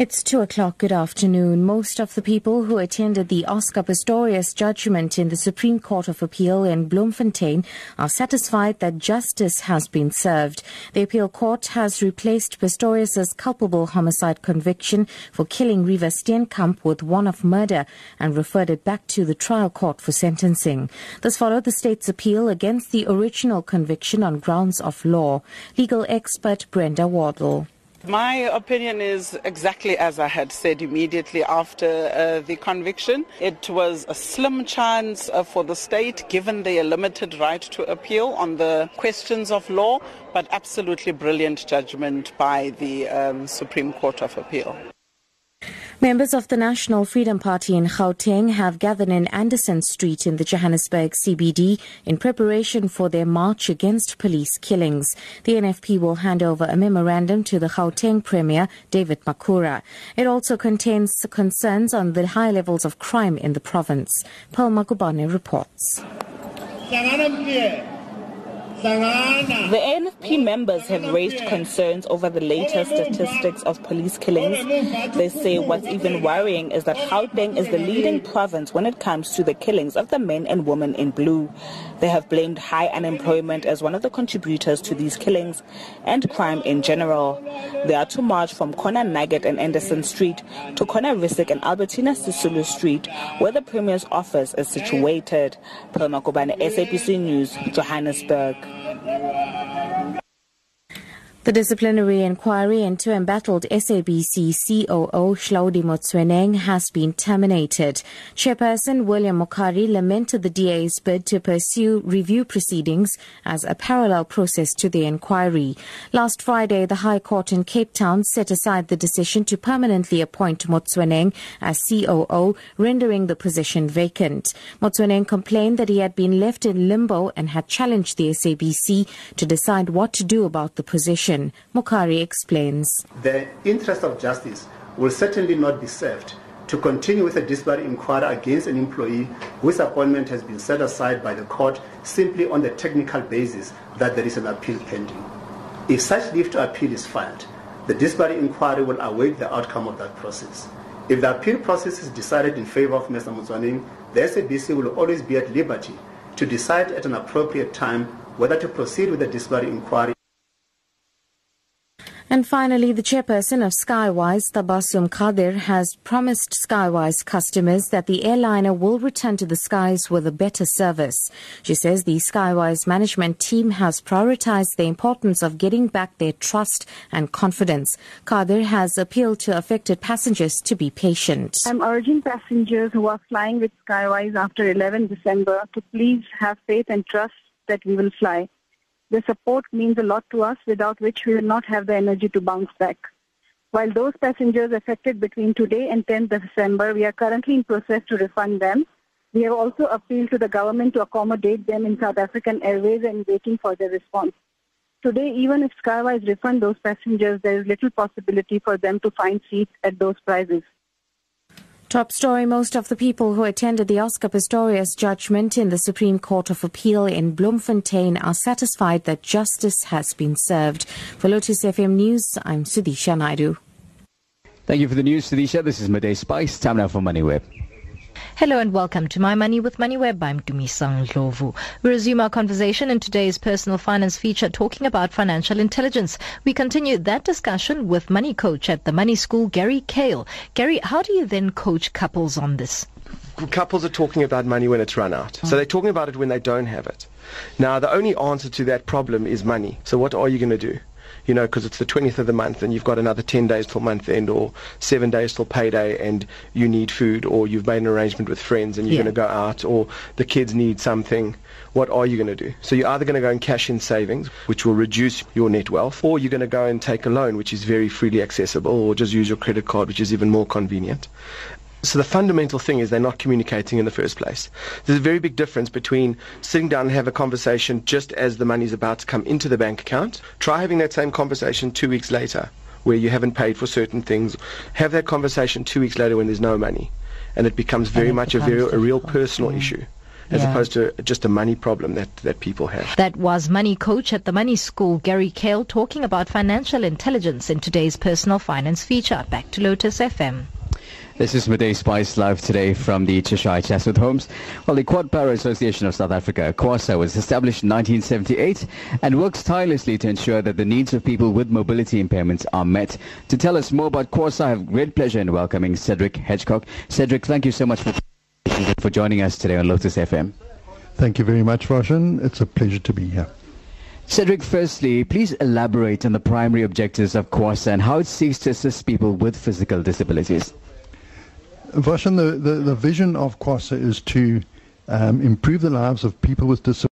It's two o'clock. Good afternoon. Most of the people who attended the Oscar Pistorius judgment in the Supreme Court of Appeal in Bloemfontein are satisfied that justice has been served. The appeal court has replaced Pistorius's culpable homicide conviction for killing Reeva Steenkamp with one of murder and referred it back to the trial court for sentencing. This followed the state's appeal against the original conviction on grounds of law. Legal expert Brenda Wardle. My opinion is exactly as I had said immediately after uh, the conviction. It was a slim chance uh, for the state, given their limited right to appeal on the questions of law, but absolutely brilliant judgment by the um, Supreme Court of Appeal. Members of the National Freedom Party in Gauteng have gathered in Anderson Street in the Johannesburg CBD in preparation for their march against police killings. The NFP will hand over a memorandum to the Gauteng Premier, David Makhura. It also contains concerns on the high levels of crime in the province. Paul Magubane reports. The NFP members have raised concerns over the latest statistics of police killings. They say what's even worrying is that Gauteng is the leading province when it comes to the killings of the men and women in blue. They have blamed high unemployment as one of the contributors to these killings and crime in general. They are to march from Corner Nugget and Anderson Street to Corner Rissik and Albertina Sisulu Street, where the Premier's office is situated. Pelma Kobane, SABC News, Johannesburg and you. are the disciplinary inquiry into embattled SABC COO Hlaudi Motsoeneng has been terminated. Chairperson William Mokhari lamented the DA's bid to pursue review proceedings as a parallel process to the inquiry. Last Friday, the High Court in Cape Town set aside the decision to permanently appoint Motsoeneng as COO, rendering the position vacant. Motsoeneng complained that he had been left in limbo and had challenged the SABC to decide what to do about the position. Mokhari explains. The interest of justice will certainly not be served to continue with a disparate inquiry against an employee whose appointment has been set aside by the court simply on the technical basis that there is an appeal pending. If such leave to appeal is filed, the disparate inquiry will await the outcome of that process. If the appeal process is decided in favor of Mr. Motsoeneng, the SABC will always be at liberty to decide at an appropriate time whether to proceed with the disparate inquiry and finally, the chairperson of Skywise, Tabassum Qadir, has promised Skywise customers that the airliner will return to the skies with a better service. She says the Skywise management team has prioritized the importance of getting back their trust and confidence. Qadir has appealed to affected passengers to be patient. I'm urging passengers who are flying with Skywise after 11 December to please have faith and trust that we will fly. The support means a lot to us, without which we will not have the energy to bounce back. While those passengers affected between today and 10th December, we are currently in process to refund them. We have also appealed to the government to accommodate them in South African Airways and waiting for their response. Today, even if Skywise refund those passengers, there is little possibility for them to find seats at those prices. Top story Most of the people who attended the Oscar Pistorius judgment in the Supreme Court of Appeal in Bloemfontein are satisfied that justice has been served. For Lotus FM News, I'm Sudisha Naidu. Thank you for the news, Sudisha. This is Midday Spice. Time now for MoneyWeb. Hello and welcome to My Money with MoneyWeb. I'm Dumisang Lovu. We resume our conversation in today's personal finance feature talking about financial intelligence. We continue that discussion with money coach at the Money School, Gary Kale. Gary, how do you then coach couples on this? Couples are talking about money when it's run out. So they're talking about it when they don't have it. Now, the only answer to that problem is money. So what are you going to do? You know, because it's the 20th of the month and you've got another 10 days till month end or seven days till payday and you need food or you've made an arrangement with friends and you're yeah. going to go out or the kids need something. What are you going to do? So you're either going to go and cash in savings, which will reduce your net wealth, or you're going to go and take a loan, which is very freely accessible, or just use your credit card, which is even more convenient. So the fundamental thing is they're not communicating in the first place. There's a very big difference between sitting down and have a conversation just as the money's about to come into the bank account. Try having that same conversation two weeks later where you haven't paid for certain things. Have that conversation two weeks later when there's no money. And it becomes very it much becomes a very a real personal yeah. issue. as Yeah. opposed to just a money problem that, that people have. That was money coach at the Money School, Gary Kale, talking about financial intelligence in today's personal finance feature. Back to Lotus FM. This is Midday Spice live today from the Cheshire Chatsworth Homes. Well, the Quad Para Association of South Africa, QASA, was established in 1978 and works tirelessly to ensure that the needs of people with mobility impairments are met. To tell us more about QASA, I have great pleasure in welcoming Cedric Hedgecock. Cedric, thank you so much for, for joining us today on Lotus FM. Thank you very much, Roshan. It's a pleasure to be here. Cedric, firstly, please elaborate on the primary objectives of QASA and how it seeks to assist people with physical disabilities. Roshan, the, the, the vision of QASA is to um, improve the lives of people with disabilities.